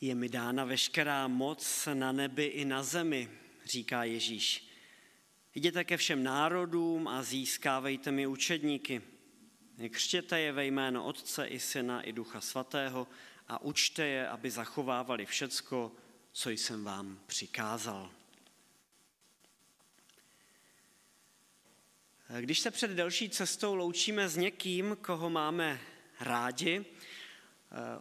Je mi dána veškerá moc na nebi i na zemi, říká Ježíš. Jděte ke všem národům a získávejte mi učedníky. Křtěte je ve jméno Otce i Syna i Ducha Svatého a učte je, aby zachovávali všecko, co jsem vám přikázal. Když se před delší cestou loučíme s někým, koho máme rádi,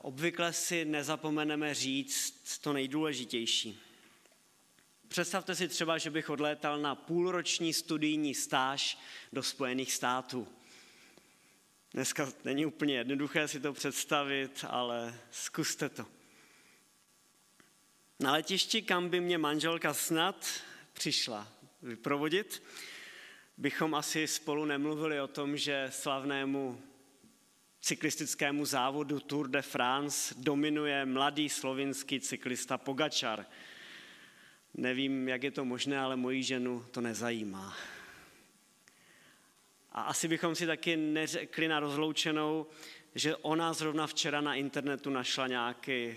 obvykle si nezapomeneme říct to nejdůležitější. Představte si třeba, že bych odlétal na půlroční studijní stáž do Spojených států. Dneska není úplně jednoduché si to představit, ale zkuste to. Na letišti, kam by mě manželka snad přišla vyprovodit, bychom asi spolu nemluvili o tom, že slavnému cyklistickému závodu Tour de France dominuje mladý slovinský cyklista Pogačar. Nevím, jak je to možné, ale moji ženu to nezajímá. A asi bychom si taky neřekli na rozloučenou, že ona zrovna včera na internetu našla nějaký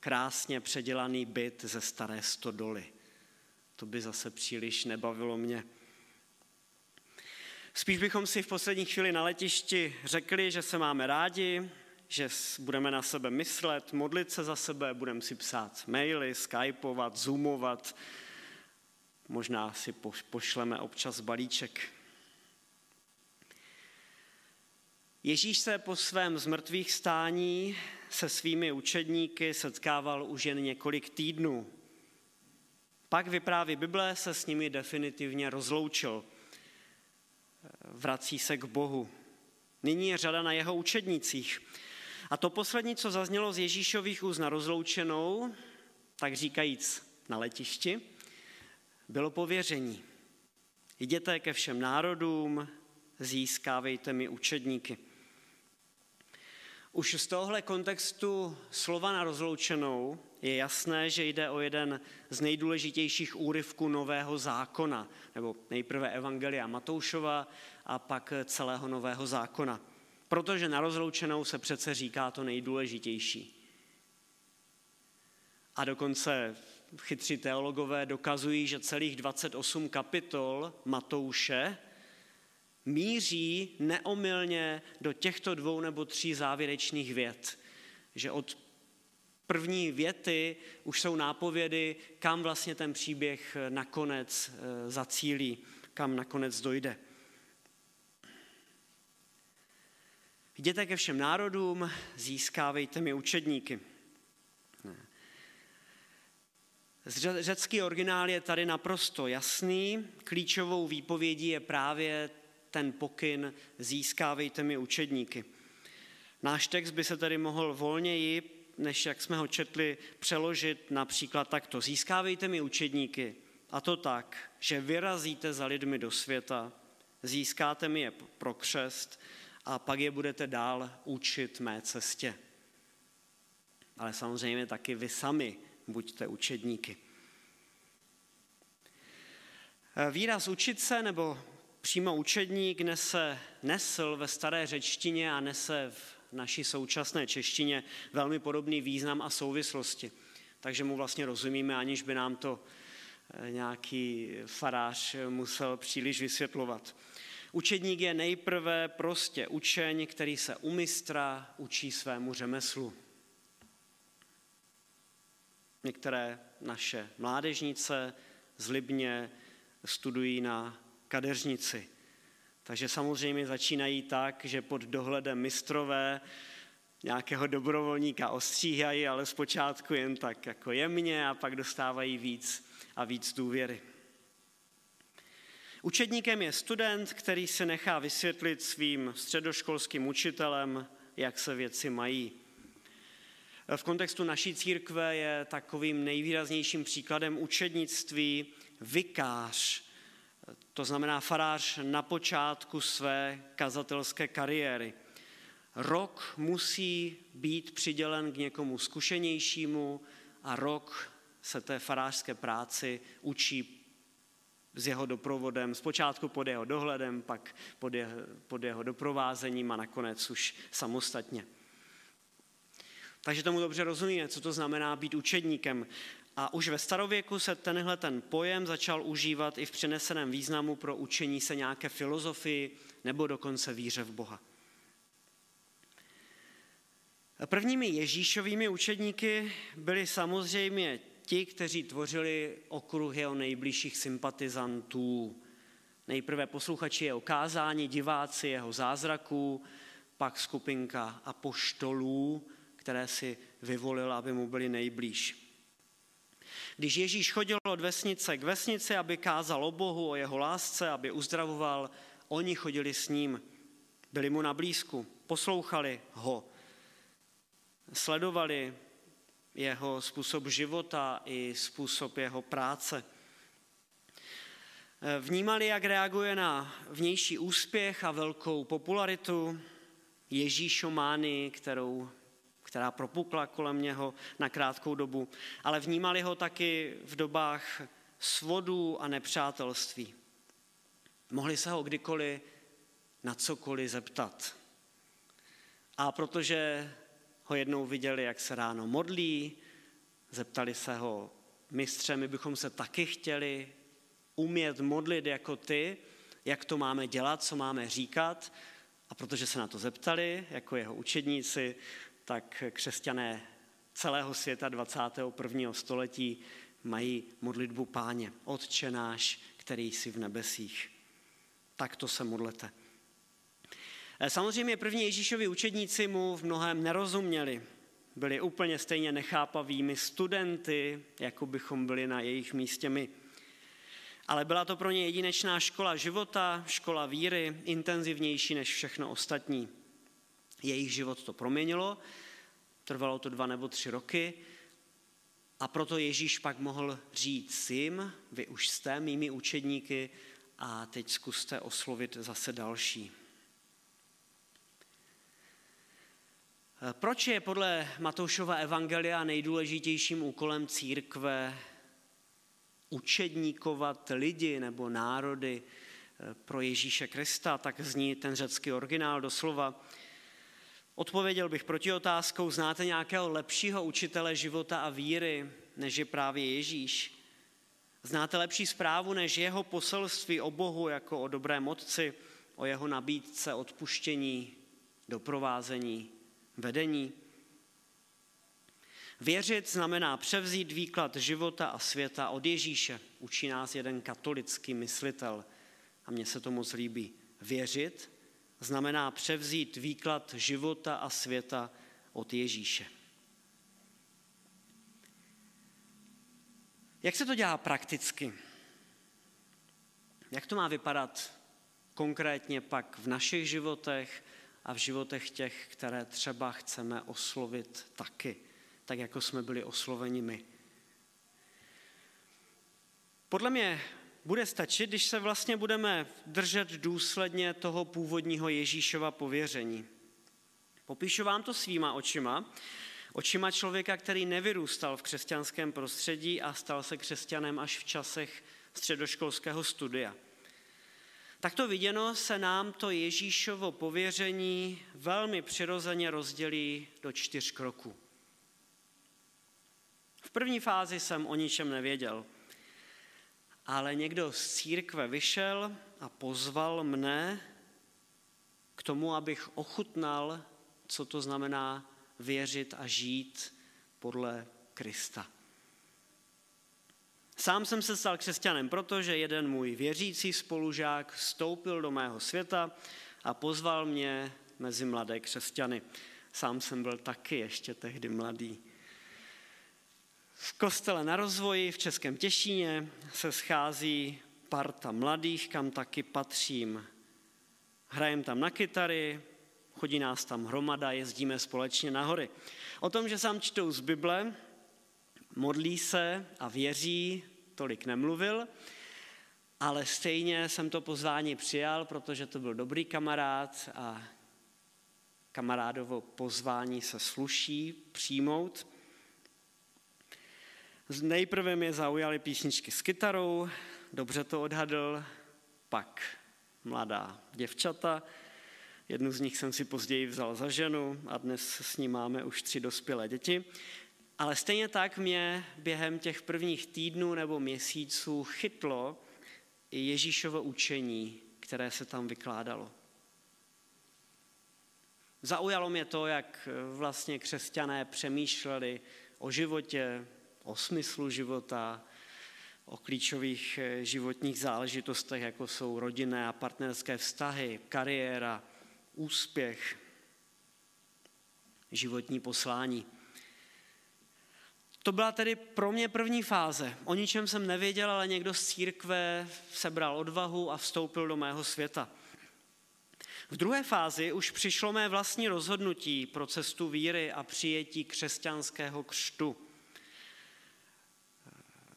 krásně předělaný byt ze staré stodoly. To by zase příliš nebavilo mě. Spíš bychom si v poslední chvíli na letišti řekli, že se máme rádi, že budeme na sebe myslet, modlit se za sebe, budeme si psát maily, skypovat, zoomovat, možná si pošleme občas balíček. Ježíš se po svém zmrtvých stání se svými učedníky setkával už jen několik týdnů. Pak vypráví Bible se s nimi definitivně rozloučil. Vrací se k Bohu. Nyní je řada na jeho učednících. A to poslední, co zaznělo z Ježíšových úst na rozloučenou, tak říkajíc na letišti, bylo pověření. Jděte ke všem národům, získávejte mi učedníky. Už z tohohle kontextu slova na rozloučenou je jasné, že jde o jeden z nejdůležitějších úryvků Nového zákona, nebo nejprve Evangelia Matoušova a pak celého Nového zákona. Protože na rozloučenou se přece říká to nejdůležitější. A dokonce chytří teologové dokazují, že celých 28 kapitol Matouše míří neomylně do těchto dvou nebo tří závěrečných vět. Že od první věty už jsou nápovědy, kam vlastně ten příběh nakonec eh, zacílí, kam nakonec dojde. Jděte ke všem národům, získávejte mi učedníky. Řecký originál je tady naprosto jasný. Klíčovou výpovědí je právě ten pokyn získávejte mi učedníky. Náš text by se tedy mohl volněji, než jak jsme ho četli, přeložit například takto. Získávejte mi učedníky a to tak, že vyrazíte za lidmi do světa, získáte mi je pro křest a pak je budete dál učit mé cestě. Ale samozřejmě taky vy sami buďte učedníky. Výraz učit se nebo přímo učedník nese, nesl ve staré řečtině a nese v naší současné češtině velmi podobný význam a souvislosti. Takže mu vlastně rozumíme, aniž by nám to eh, nějaký farář musel příliš vysvětlovat. Učedník je nejprve prostě učeň, který se u mistra učí svému řemeslu. Některé naše mládežnice zlibně studují na kadeřnici. Takže samozřejmě začínají tak, že pod dohledem mistrové nějakého dobrovolníka ostříhají, ale zpočátku jen tak jako jemně a pak dostávají víc a víc důvěry. Učedníkem je student, který se nechá vysvětlit svým středoškolským učitelem, jak se věci mají. V kontextu naší církve je takovým nejvýraznějším příkladem učednictví vikář, to znamená farář na počátku své kazatelské kariéry. Rok musí být přidělen k někomu zkušenějšímu a rok se té farářské práci učí s jeho doprovodem, zpočátku pod jeho dohledem, pak pod jeho, pod jeho doprovázením a nakonec už samostatně. Takže tomu dobře rozumíme, co to znamená být učedníkem. A už ve starověku se tenhle ten pojem začal užívat i v přeneseném významu pro učení se nějaké filozofii nebo dokonce víře v Boha. Prvními Ježíšovými učedníky byli samozřejmě ti, kteří tvořili okruh jeho nejbližších sympatizantů. Nejprve posluchači jeho kázání, diváci jeho zázraků, pak skupinka apoštolů, které si vyvolil, aby mu byli nejblíž. Když Ježíš chodil od vesnice k vesnici, aby kázal o Bohu, o jeho lásce, aby uzdravoval, oni chodili s ním, byli mu na blízku, poslouchali ho, sledovali jeho způsob života i způsob jeho práce. Vnímali, jak reaguje na vnější úspěch a velkou popularitu Ježíšomány, kterou, která propukla kolem něho na krátkou dobu, ale vnímali ho taky v dobách svodů a nepřátelství. Mohli se ho kdykoliv na cokoliv zeptat. A protože ho jednou viděli, jak se ráno modlí, zeptali se ho, mistře, my bychom se taky chtěli umět modlit jako ty, jak to máme dělat, co máme říkat. A protože se na to zeptali, jako jeho učedníci, tak křesťané celého světa 21. století mají modlitbu páně. Otče náš, který jsi v nebesích. Tak to se modlete. Eh, samozřejmě první Ježíšovi učedníci mu v mnohem nerozuměli. Byli úplně stejně nechápavými studenty, jako bychom byli na jejich místě my. Ale byla to pro ně jedinečná škola života, škola víry, intenzivnější než všechno ostatní. Jejich život to proměnilo, trvalo to dva nebo tři roky a proto Ježíš pak mohl říct jim, vy už jste mými učedníky a teď zkuste oslovit zase další. Proč je podle Matoušova evangelia nejdůležitějším úkolem církve učedníkovat lidi nebo národy eh, pro Ježíše Krista, tak zní ten řecký originál doslova. Odpověděl bych proti otázkou, znáte nějakého lepšího učitele života a víry, než je právě Ježíš? Znáte lepší zprávu než jeho poselství o Bohu jako o dobrém otci, o jeho nabídce odpuštění, doprovázení, vedení? Věřit znamená převzít výklad života a světa od Ježíše. Učí nás jeden katolický myslitel a mně se to moc líbí. Věřit znamená převzít výklad života a světa od Ježíše. Jak se to dělá prakticky? Jak to má vypadat konkrétně pak v našich životech a v životech těch, které třeba chceme oslovit taky? tak jako jsme byli osloveni my. Podle mě bude stačit, když se vlastně budeme držet důsledně toho původního Ježíšova pověření. Popíšu vám to svýma očima, očima člověka, který nevyrůstal v křesťanském prostředí a stal se křesťanem až v časech středoškolského studia. Takto viděno se nám to Ježíšovo pověření velmi přirozeně rozdělí do čtyř kroků první fázi jsem o ničem nevěděl. Ale někdo z církve vyšel a pozval mne k tomu, abych ochutnal, co to znamená věřit a žít podle Krista. Sám jsem se stal křesťanem, protože jeden můj věřící spolužák vstoupil do mého světa a pozval mě mezi mladé křesťany. Sám jsem byl taky ještě tehdy mladý. V kostele na rozvoji v Českém Těšíně se schází parta mladých, kam taky patřím. Hrajem tam na kytary, chodí nás tam hromada, jezdíme společně na hory. O tom, že sám čtou z Bible, modlí se a věří, tolik nemluvil, ale stejně jsem to pozvání přijal, protože to byl dobrý kamarád a kamarádovo pozvání se sluší přijmout. Nejprve mě zaujaly písničky s kytarou, dobře to odhadl, pak mladá děvčata, Jednu z nich jsem si později vzal za ženu a dnes s ní máme už tři dospělé děti. Ale stejně tak mě během těch prvních týdnů nebo měsíců chytlo i Ježíšovo učení, které se tam vykládalo. Zaujalo mě to, jak vlastně křesťané přemýšleli o životě, o smyslu života, o klíčových eh, životních záležitostech, jako jsou rodinné a partnerské vztahy, kariéra, úspěch, životní poslání. To byla tedy pro mě první fáze. O ničem jsem nevěděl, ale někdo z církve sebral odvahu a vstoupil do mého světa. V druhé fázi už přišlo mé vlastní rozhodnutí pro cestu víry a přijetí křesťanského křtu.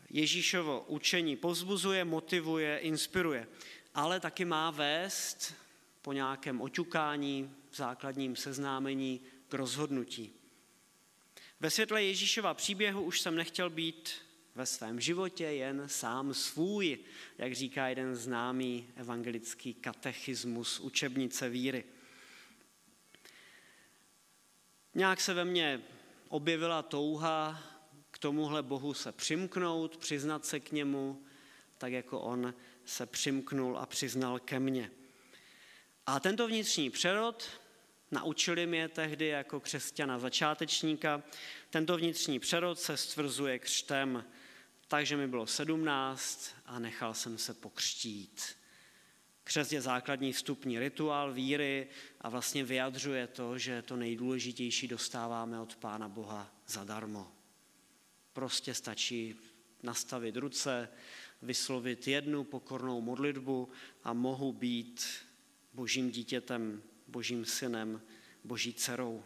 Ježíšovo učení pozbuzuje, motivuje, inspiruje, ale taky má vést po nějakém oťukání, základním seznámení k rozhodnutí. Ve světle Ježíšova příběhu už jsem nechtěl být ve svém životě jen sám svůj, jak říká jeden známý evangelický katechismus, učebnice víry. Nějak se ve mně objevila touha k tomuhle Bohu se přimknout, přiznat se k němu, tak jako on se přimknul a přiznal ke mně. A tento vnitřní přerod, naučili mě tehdy jako křesťana začátečníka, tento vnitřní přerod se stvrzuje křtem, takže mi bylo sedmnáct a nechal jsem se pokřtít. Křest je základní vstupní rituál víry a vlastně vyjadřuje to, že to nejdůležitější dostáváme od Pána Boha zadarmo. Prostě stačí nastavit ruce, vyslovit jednu pokornou modlitbu a mohu být božím dítětem, božím synem, boží dcerou.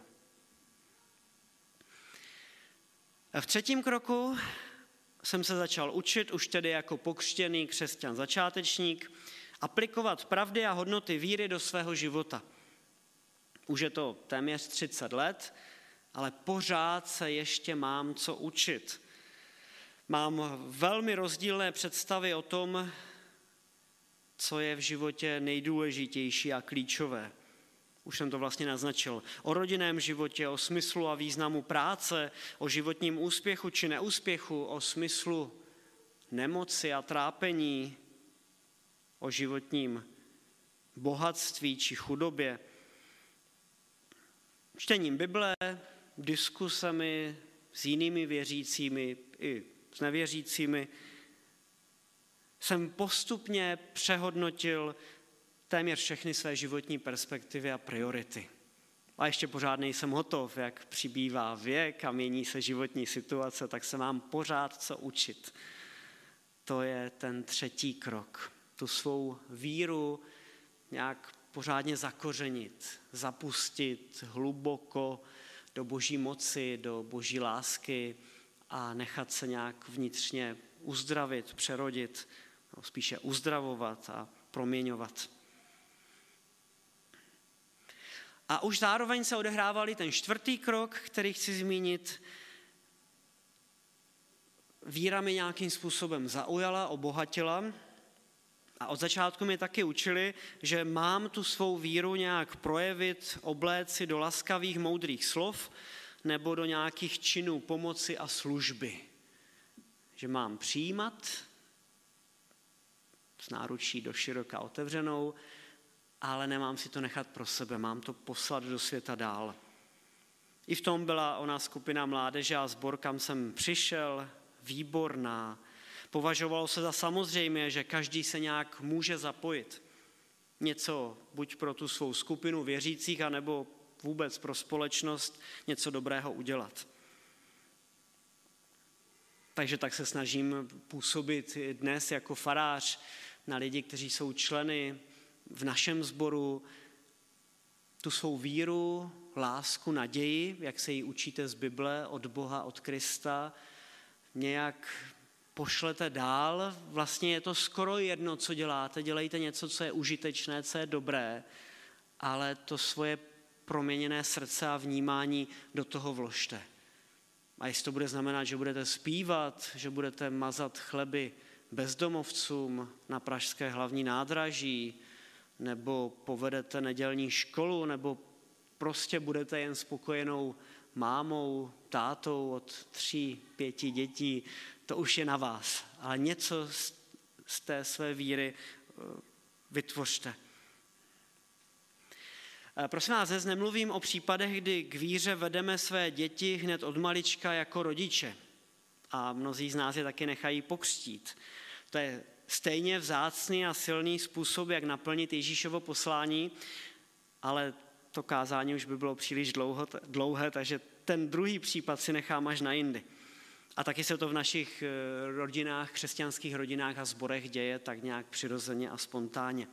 A v třetím kroku jsem se začal učit, už tedy jako pokřtěný křesťan začátečník, aplikovat pravdy a hodnoty víry do svého života. Už je to téměř 30 let, ale pořád se ještě mám co učit. Mám velmi rozdílné představy o tom, co je v životě nejdůležitější a klíčové. Už jsem to vlastně naznačil. O rodinném životě, o smyslu a významu práce, o životním úspěchu či neúspěchu, o smyslu nemoci a trápení, o životním bohatství či chudobě. Čtením Bible, diskusemi s jinými věřícími i s nevěřícími, jsem postupně přehodnotil téměř všechny své životní perspektivy a priority. A ještě pořád nejsem hotov, jak přibývá věk a mění se životní situace, tak se mám pořád co učit. To je ten třetí krok. Tu svou víru nějak pořádně zakořenit, zapustit hluboko do boží moci, do boží lásky, a nechat se nějak vnitřně uzdravit, přerodit, no, spíše uzdravovat a proměňovat. A už zároveň se odehrávali ten čtvrtý krok, který chci zmínit. Víra mi nějakým způsobem zaujala, obohatila. A od začátku mi taky učili, že mám tu svou víru nějak projevit, obléci do laskavých, moudrých slov, nebo do nějakých činů pomoci a služby. Že mám přijímat s náručí do široka otevřenou, ale nemám si to nechat pro sebe, mám to poslat do světa dál. I v tom byla ona skupina mládeže a sbor, kam jsem přišel, výborná. Považovalo se za samozřejmé, že každý se nějak může zapojit. Něco buď pro tu svou skupinu věřících, anebo vůbec pro společnost něco dobrého udělat. Takže tak se snažím působit dnes jako farář na lidi, kteří jsou členy v našem sboru, tu svou víru, lásku, naději, jak se ji učíte z Bible, od Boha, od Krista, nějak pošlete dál. Vlastně je to skoro jedno, co děláte. Dělejte něco, co je užitečné, co je dobré, ale to svoje proměněné srdce a vnímání do toho vložte. A jestli to bude znamenat, že budete zpívat, že budete mazat chleby bezdomovcům na pražské hlavní nádraží, nebo povedete nedělní školu, nebo prostě budete jen spokojenou mámou, tátou od tří, pěti dětí, to už je na vás. Ale něco z té své víry eh, vytvořte. Eh, prosím vás, dnes nemluvím o případech, kdy k víře vedeme své děti hned od malička jako rodiče. A mnozí z nás je taky nechají pokřtít. To je stejně vzácný a silný způsob, jak naplnit Ježíšovo poslání, ale to kázání už by bylo příliš dlouho, dlouhé, takže ten druhý případ si nechám až na jindy. A taky se to v našich eh, rodinách, křesťanských rodinách a zborech děje tak nějak přirozeně a spontánně.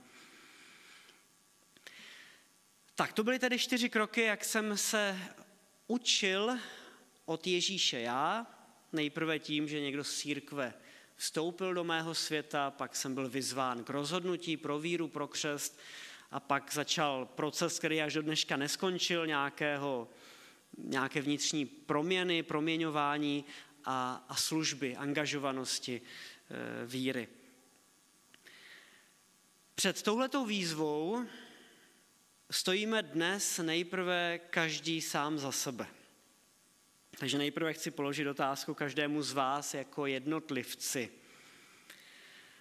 Tak to byly tedy čtyři kroky, jak jsem se učil od Ježíše já. Nejprve tím, že někdo z církve vstoupil do mého světa, pak jsem byl vyzván k rozhodnutí pro víru, pro křest a pak začal proces, který až do dneška neskončil, nějakého, nějaké vnitřní proměny, proměňování a, a služby, angažovanosti e, víry. Před touhletou výzvou stojíme dnes nejprve každý sám za sebe. Takže nejprve chci položit otázku každému z vás jako jednotlivci.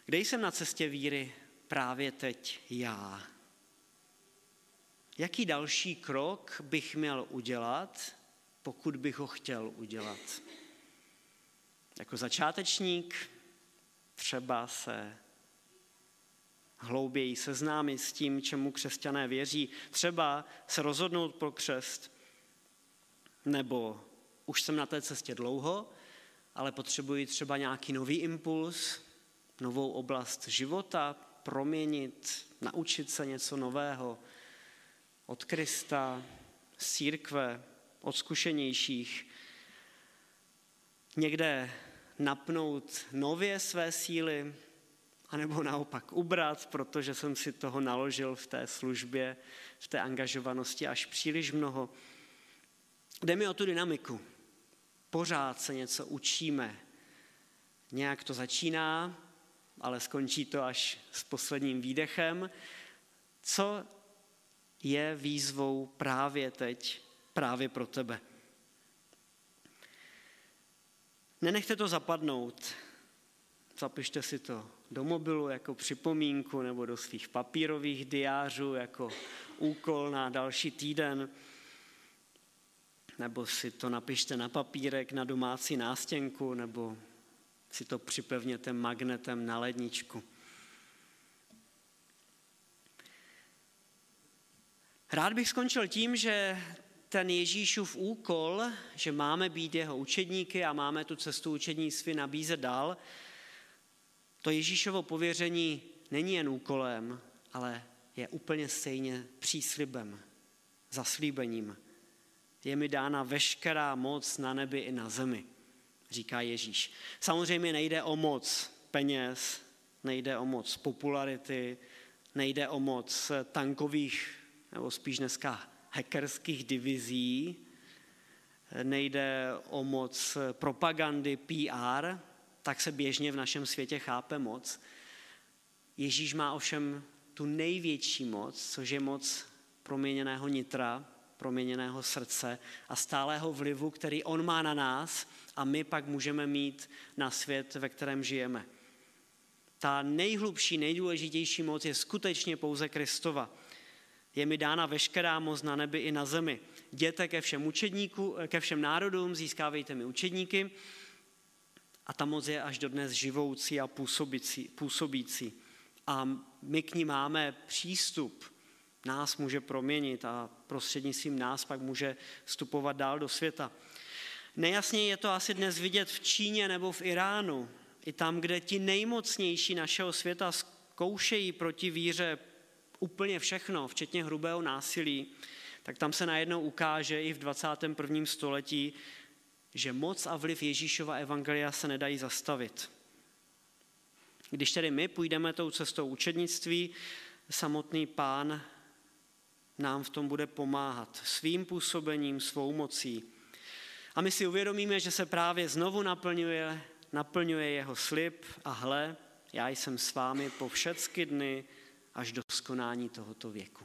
Kde jsem na cestě víry právě teď já? Jaký další krok bych měl udělat, pokud bych ho chtěl udělat? Jako začátečník třeba se hlouběji seznámit s tím, čemu křesťané věří, třeba se rozhodnout pro křest, nebo už jsem na té cestě dlouho, ale potřebuji třeba nějaký nový impuls, novou oblast života, proměnit, naučit se něco nového od Krista, z církve, od zkušenějších. Někde napnout nově své síly, anebo naopak ubrat, protože jsem si toho naložil v té službě, v té angažovanosti až příliš mnoho. Jde mi o tu dynamiku. Pořád se něco učíme. Nějak to začíná, ale skončí to až s posledním výdechem. Co je výzvou právě teď, právě pro tebe? Nenechte to zapadnout. Zapište si to do mobilu jako připomínku nebo do svých papírových diářů jako úkol na další týden. Nebo si to napište na papírek na domácí nástěnku, nebo si to připevněte magnetem na ledničku. Rád bych skončil tím, že ten Ježíšův úkol, že máme být jeho učedníky a máme tu cestu učednictví nabízet dál, to Ježíšovo pověření není jen úkolem, ale je úplně stejně příslibem, zaslíbením. Je mi dána veškerá moc na nebi i na zemi, říká Ježíš. Samozřejmě nejde o moc peněz, nejde o moc popularity, nejde o moc tankových, nebo spíš dneska hackerských divizí, nejde o moc propagandy, PR, tak se běžně v našem světě chápe moc. Ježíš má ovšem tu největší moc, což je moc proměněného nitra, proměněného srdce a stálého vlivu, který on má na nás a my pak můžeme mít na svět, ve kterém žijeme. Ta nejhlubší, nejdůležitější moc je skutečně pouze Kristova. Je mi dána veškerá moc na nebi i na zemi. Jděte ke všem učedníků, ke všem národům, získávejte mi učedníky a ta moc je až dodnes živoucí a působící. působící. A my k ní máme přístup. Nás může proměnit a prostřednictvím nás pak může vstupovat dál do světa. Nejasněji je to asi dnes vidět v Číně nebo v Iránu. I tam, kde ti nejmocnější našeho světa zkoušejí proti víře úplně všechno, včetně hrubého násilí, tak tam se najednou ukáže i v 21. století, že moc a vliv Ježíšova evangelia se nedají zastavit. Když tedy my půjdeme tou cestou učednictví, samotný pán nám v tom bude pomáhat svým působením, svou mocí. A my si uvědomíme, že se právě znovu naplňuje, naplňuje jeho slib a hle, já jsem s vámi po všechny dny až do skonání tohoto věku.